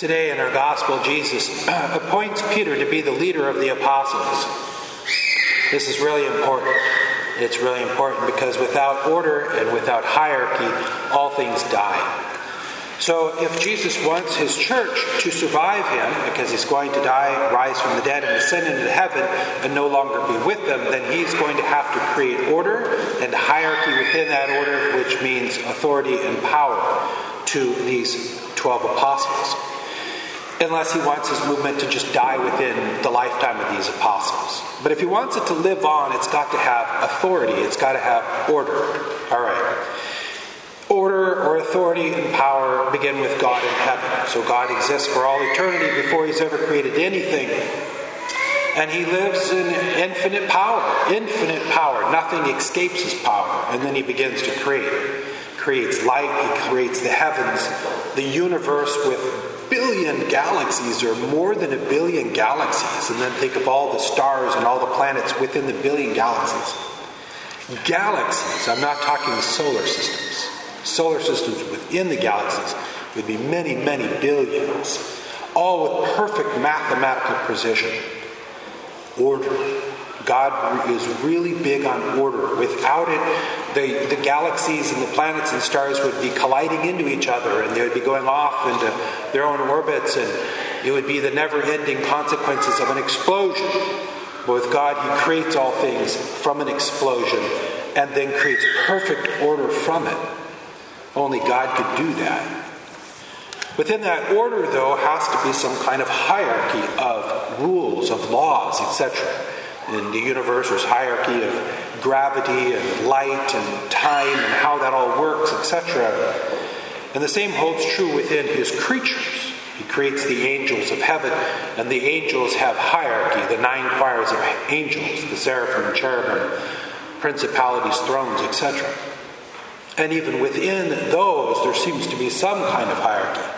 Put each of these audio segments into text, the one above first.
Today in our gospel, Jesus appoints Peter to be the leader of the apostles. This is really important. It's really important because without order and without hierarchy, all things die. So, if Jesus wants his church to survive him, because he's going to die, rise from the dead, and ascend into heaven, and no longer be with them, then he's going to have to create order and hierarchy within that order, which means authority and power to these 12 apostles unless he wants his movement to just die within the lifetime of these apostles. But if he wants it to live on, it's got to have authority, it's got to have order. All right. Order or authority and power begin with God in heaven. So God exists for all eternity before he's ever created anything. And he lives in infinite power, infinite power. Nothing escapes his power. And then he begins to create. Creates light, he creates the heavens, the universe with billion galaxies or more than a billion galaxies, and then think of all the stars and all the planets within the billion galaxies. Galaxies, I'm not talking solar systems. Solar systems within the galaxies would be many, many billions, all with perfect mathematical precision. Order. God is really big on order. Without it, the, the galaxies and the planets and stars would be colliding into each other and they would be going off into their own orbits, and it would be the never ending consequences of an explosion. But with God, He creates all things from an explosion and then creates perfect order from it. Only God could do that. Within that order, though, has to be some kind of hierarchy of rules, of laws, etc. In the universe, there's hierarchy of gravity and light and time and how that all works, etc. And the same holds true within his creatures. He creates the angels of heaven, and the angels have hierarchy, the nine choirs of angels, the seraphim, cherubim, principalities, thrones, etc. And even within those, there seems to be some kind of hierarchy.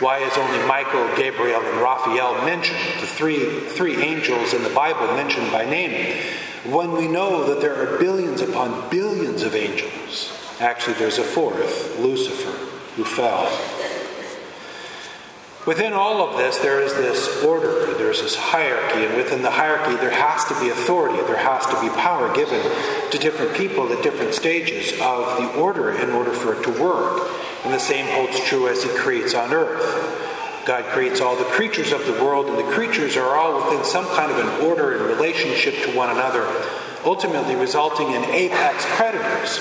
Why is only Michael, Gabriel, and Raphael mentioned, the three, three angels in the Bible mentioned by name, when we know that there are billions upon billions of angels? Actually, there's a fourth, Lucifer, who fell. Within all of this, there is this order, there's this hierarchy, and within the hierarchy, there has to be authority, there has to be power given to different people at different stages of the order in order for it to work. And the same holds true as He creates on earth. God creates all the creatures of the world, and the creatures are all within some kind of an order and relationship to one another, ultimately resulting in apex predators.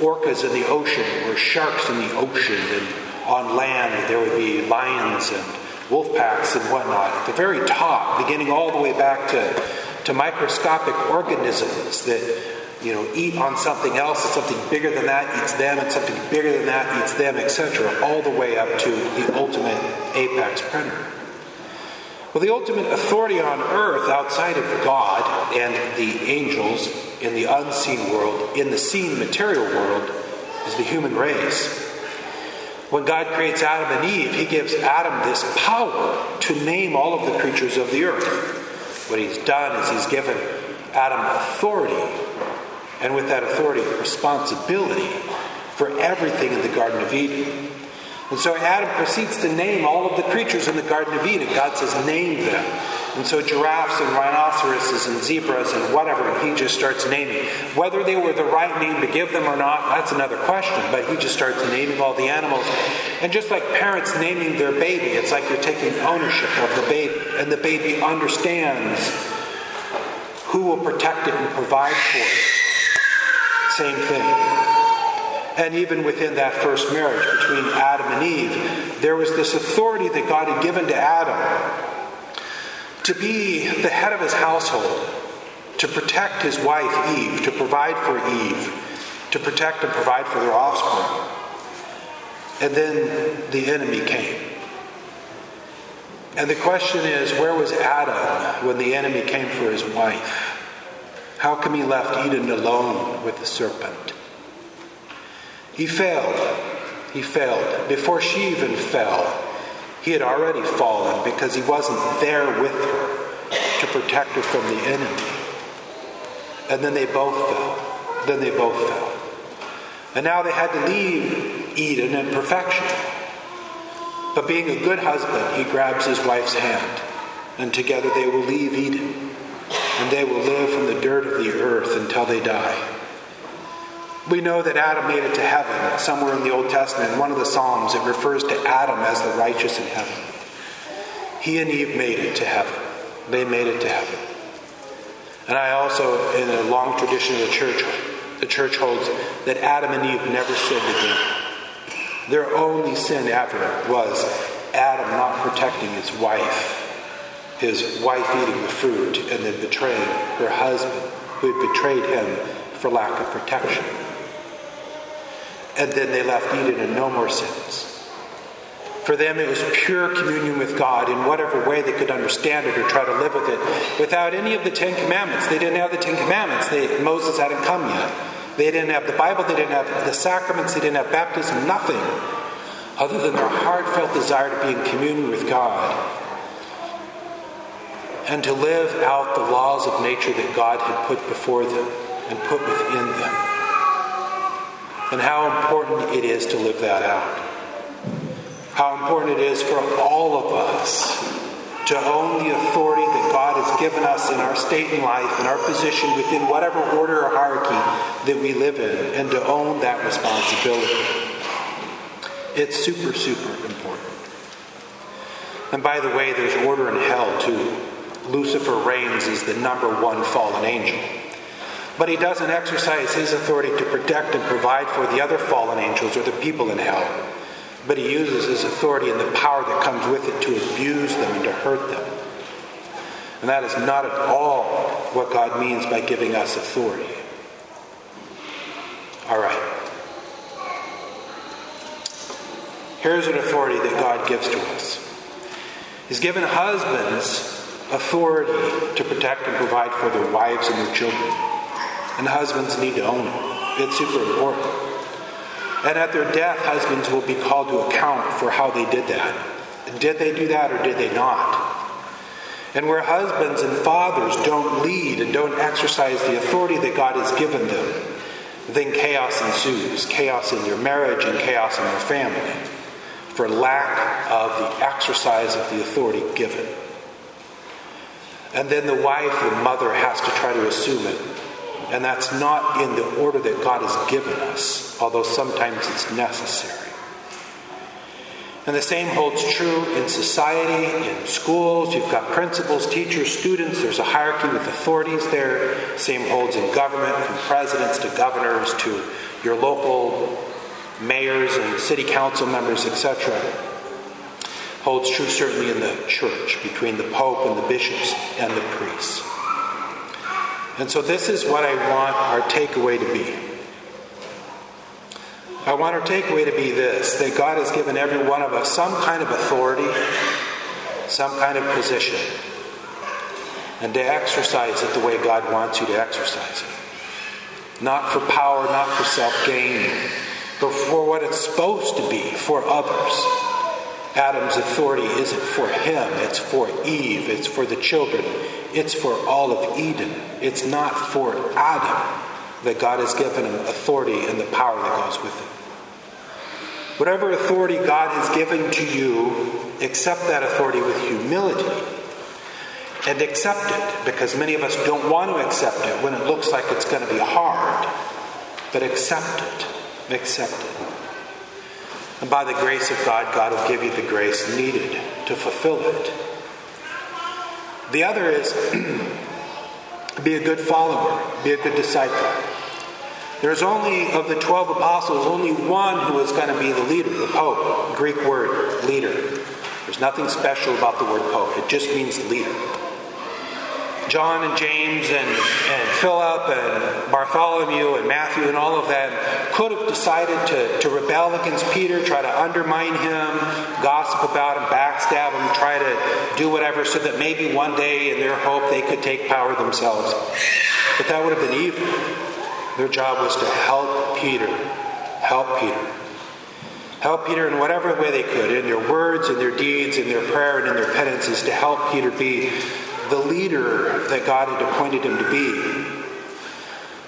Orcas in the ocean, or sharks in the ocean, and on land there would be lions and wolf packs and whatnot. At the very top, beginning all the way back to, to microscopic organisms that you know, eat on something else, and something bigger than that eats them, and something bigger than that eats them, etc., all the way up to the ultimate apex predator. Well, the ultimate authority on earth outside of God and the angels in the unseen world, in the seen material world, is the human race. When God creates Adam and Eve, He gives Adam this power to name all of the creatures of the earth. What He's done is He's given Adam authority and with that authority, responsibility for everything in the Garden of Eden. And so Adam proceeds to name all of the creatures in the Garden of Eden. God says, name them. And so giraffes and rhinoceroses and zebras and whatever, and he just starts naming. Whether they were the right name to give them or not, that's another question. But he just starts naming all the animals. And just like parents naming their baby, it's like you're taking ownership of the baby. And the baby understands who will protect it and provide for it. Same thing. And even within that first marriage between Adam and Eve, there was this authority that God had given to Adam to be the head of his household, to protect his wife Eve, to provide for Eve, to protect and provide for their offspring. And then the enemy came. And the question is where was Adam when the enemy came for his wife? How come he left Eden alone with the serpent? He failed. He failed. Before she even fell, he had already fallen because he wasn't there with her to protect her from the enemy. And then they both fell. Then they both fell. And now they had to leave Eden in perfection. But being a good husband, he grabs his wife's hand, and together they will leave Eden, and they will live from the dirt of the earth until they die. We know that Adam made it to heaven. Somewhere in the Old Testament, in one of the Psalms, it refers to Adam as the righteous in heaven. He and Eve made it to heaven. They made it to heaven. And I also, in a long tradition of the church, the church holds that Adam and Eve never sinned again. Their only sin ever was Adam not protecting his wife, his wife eating the fruit and then betraying her husband, who had betrayed him for lack of protection. And then they left Eden and no more sins. For them, it was pure communion with God in whatever way they could understand it or try to live with it without any of the Ten Commandments. They didn't have the Ten Commandments. They, Moses hadn't come yet. They didn't have the Bible. They didn't have the sacraments. They didn't have baptism. Nothing other than their heartfelt desire to be in communion with God and to live out the laws of nature that God had put before them and put within them. And how important it is to live that out how important it is for all of us to own the authority that God has given us in our state in life, in our position within whatever order or hierarchy that we live in, and to own that responsibility. It's super, super important. And by the way, there's order in hell too. Lucifer reigns as the number one fallen angel. But he doesn't exercise his authority to protect and provide for the other fallen angels or the people in hell but he uses his authority and the power that comes with it to abuse them and to hurt them. And that is not at all what God means by giving us authority. All right. Here's an authority that God gives to us. He's given husbands authority to protect and provide for their wives and their children. And husbands need to own it. It's super important. And at their death, husbands will be called to account for how they did that. Did they do that or did they not? And where husbands and fathers don't lead and don't exercise the authority that God has given them, then chaos ensues chaos in their marriage and chaos in their family for lack of the exercise of the authority given. And then the wife, the mother, has to try to assume it and that's not in the order that God has given us, although sometimes it's necessary. And the same holds true in society, in schools. You've got principals, teachers, students. There's a hierarchy with authorities there. Same holds in government, from presidents to governors to your local mayors and city council members, etc. Holds true certainly in the church, between the pope and the bishops and the priests. And so, this is what I want our takeaway to be. I want our takeaway to be this that God has given every one of us some kind of authority, some kind of position, and to exercise it the way God wants you to exercise it. Not for power, not for self gain, but for what it's supposed to be for others. Adam's authority isn't for him, it's for Eve, it's for the children, it's for all of Eden. It's not for Adam that God has given him authority and the power that goes with it. Whatever authority God has given to you, accept that authority with humility and accept it because many of us don't want to accept it when it looks like it's going to be hard. But accept it. Accept it. And by the grace of God, God will give you the grace needed to fulfill it. The other is be a good follower, be a good disciple. There's only, of the 12 apostles, only one who is going to be the leader, the Pope. Greek word, leader. There's nothing special about the word Pope, it just means leader. John and James and, and Philip and Bartholomew and Matthew and all of them could have decided to, to rebel against Peter, try to undermine him, gossip about him, backstab him, try to do whatever so that maybe one day in their hope they could take power themselves. But that would have been evil. Their job was to help Peter. Help Peter. Help Peter in whatever way they could, in their words, in their deeds, in their prayer, and in their penances, to help Peter be the leader that God had appointed him to be.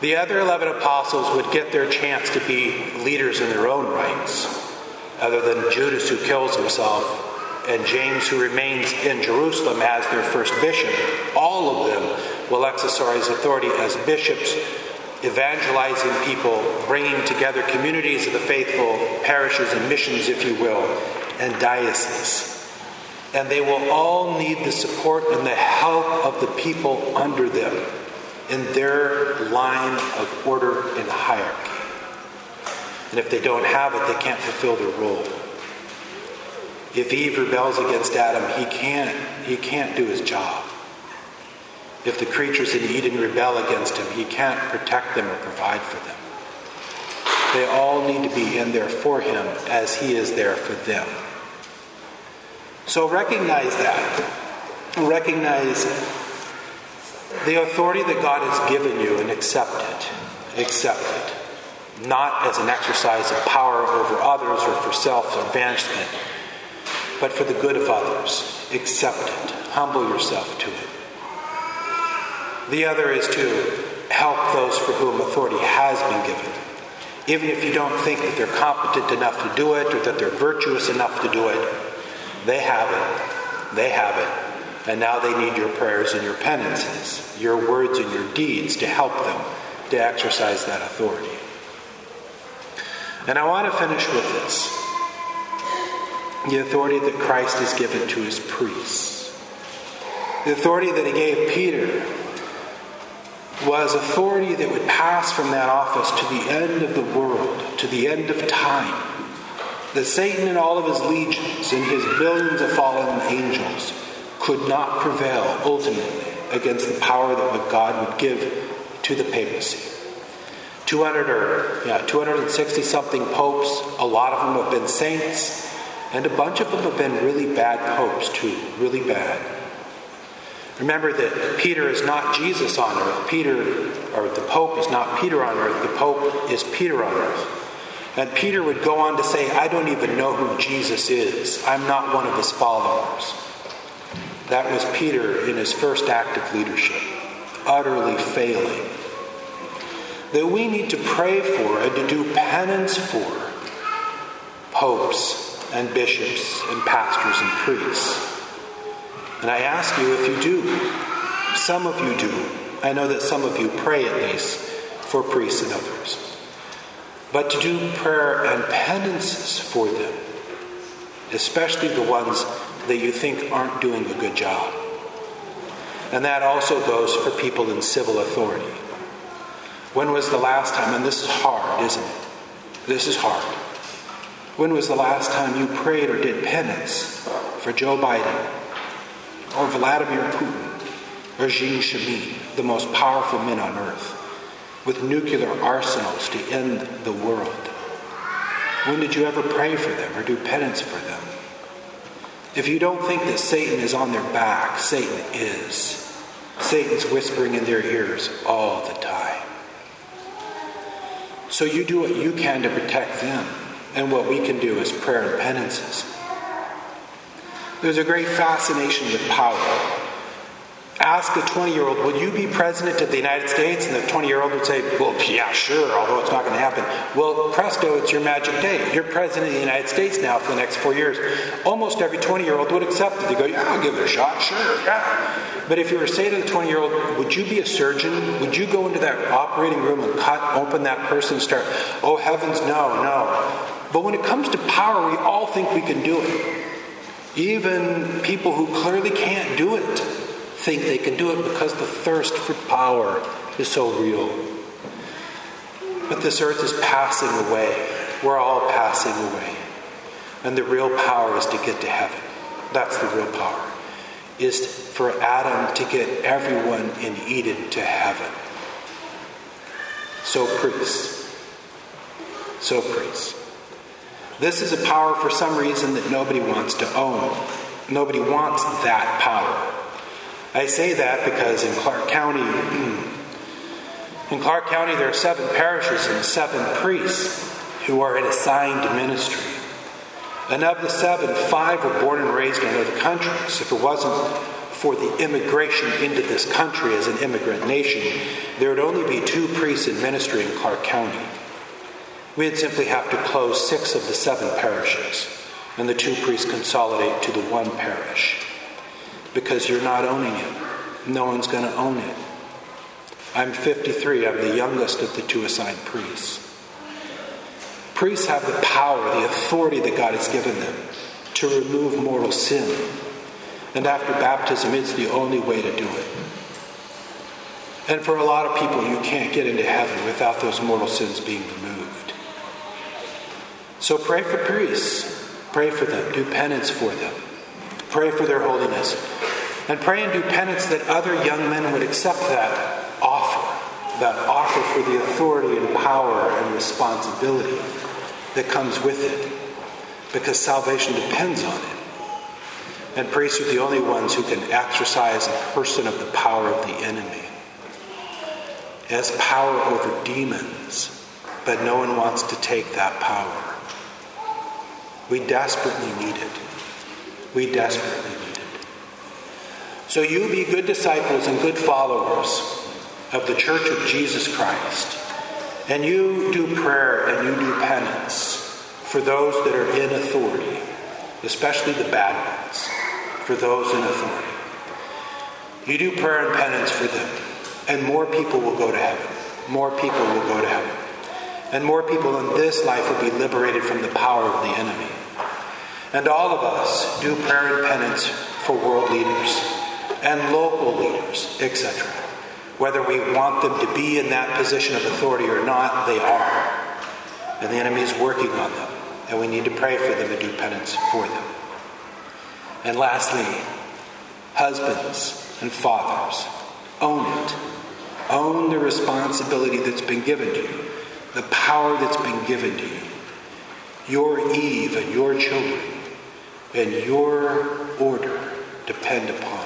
The other 11 apostles would get their chance to be leaders in their own rights. other than Judas who kills himself and James who remains in Jerusalem as their first bishop. All of them will exercise authority as bishops, evangelizing people, bringing together communities of the faithful, parishes and missions, if you will, and dioceses. And they will all need the support and the help of the people under them in their line of order and hierarchy. And if they don't have it, they can't fulfill their role. If Eve rebels against Adam, he can't, he can't do his job. If the creatures in Eden rebel against him, he can't protect them or provide for them. They all need to be in there for him as he is there for them. So recognize that. Recognize the authority that God has given you and accept it. Accept it. Not as an exercise of power over others or for self advancement, but for the good of others. Accept it. Humble yourself to it. The other is to help those for whom authority has been given. Even if you don't think that they're competent enough to do it or that they're virtuous enough to do it, they have it. They have it. And now they need your prayers and your penances, your words and your deeds to help them to exercise that authority. And I want to finish with this the authority that Christ has given to his priests. The authority that he gave Peter was authority that would pass from that office to the end of the world, to the end of time. That Satan and all of his legions and his billions of fallen angels could not prevail ultimately against the power that God would give to the papacy. 200 or yeah, 260 something popes, a lot of them have been saints, and a bunch of them have been really bad popes too, really bad. Remember that Peter is not Jesus on earth. Peter, or the Pope is not Peter on earth. The Pope is Peter on earth. And Peter would go on to say, I don't even know who Jesus is. I'm not one of his followers. That was Peter in his first act of leadership, utterly failing. That we need to pray for and to do penance for popes and bishops and pastors and priests. And I ask you if you do. Some of you do. I know that some of you pray at least for priests and others. But to do prayer and penances for them, especially the ones that you think aren't doing a good job. And that also goes for people in civil authority. When was the last time, and this is hard, isn't it? This is hard. When was the last time you prayed or did penance for Joe Biden or Vladimir Putin or Jiang Zemin, the most powerful men on earth, with nuclear arsenals to end the world? When did you ever pray for them or do penance for them? If you don't think that Satan is on their back, Satan is. Satan's whispering in their ears all the time. So you do what you can to protect them, and what we can do is prayer and penances. There's a great fascination with power. Ask a 20 year old, Will you be president of the United States? And the 20 year old would say, Well, yeah, sure, although it's not going to happen. Well, presto, it's your magic day. You're president of the United States now for the next four years. Almost every 20 year old would accept it. They go, Yeah, I'll give it a shot, sure, yeah. But if you were to say to the 20 year old, Would you be a surgeon? Would you go into that operating room and cut open that person and start, Oh, heavens, no, no. But when it comes to power, we all think we can do it. Even people who clearly can't do it think they can do it because the thirst for power is so real. But this earth is passing away. We're all passing away. And the real power is to get to heaven. That's the real power. Is for Adam to get everyone in Eden to heaven. So priests. So priests. This is a power for some reason that nobody wants to own. Nobody wants that power. I say that because in Clark County, in Clark County, there are seven parishes and seven priests who are in assigned ministry. And of the seven, five were born and raised in other countries. If it wasn't for the immigration into this country as an immigrant nation, there would only be two priests in ministry in Clark County. we'd simply have to close six of the seven parishes, and the two priests consolidate to the one parish. Because you're not owning it. No one's going to own it. I'm 53. I'm the youngest of the two assigned priests. Priests have the power, the authority that God has given them to remove mortal sin. And after baptism, it's the only way to do it. And for a lot of people, you can't get into heaven without those mortal sins being removed. So pray for priests. Pray for them. Do penance for them. Pray for their holiness. And pray and do penance that other young men would accept that offer, that offer for the authority and power and responsibility that comes with it, because salvation depends on it. And priests are the only ones who can exercise a person of the power of the enemy. It has power over demons, but no one wants to take that power. We desperately need it. We desperately need it. So you be good disciples and good followers of the Church of Jesus Christ. And you do prayer and you do penance for those that are in authority, especially the bad ones, for those in authority. You do prayer and penance for them, and more people will go to heaven. More people will go to heaven. And more people in this life will be liberated from the power of the enemy. And all of us do prayer and penance for world leaders and local leaders, etc. Whether we want them to be in that position of authority or not, they are. And the enemy is working on them. And we need to pray for them and do penance for them. And lastly, husbands and fathers, own it. Own the responsibility that's been given to you, the power that's been given to you. Your Eve and your children and your order depend upon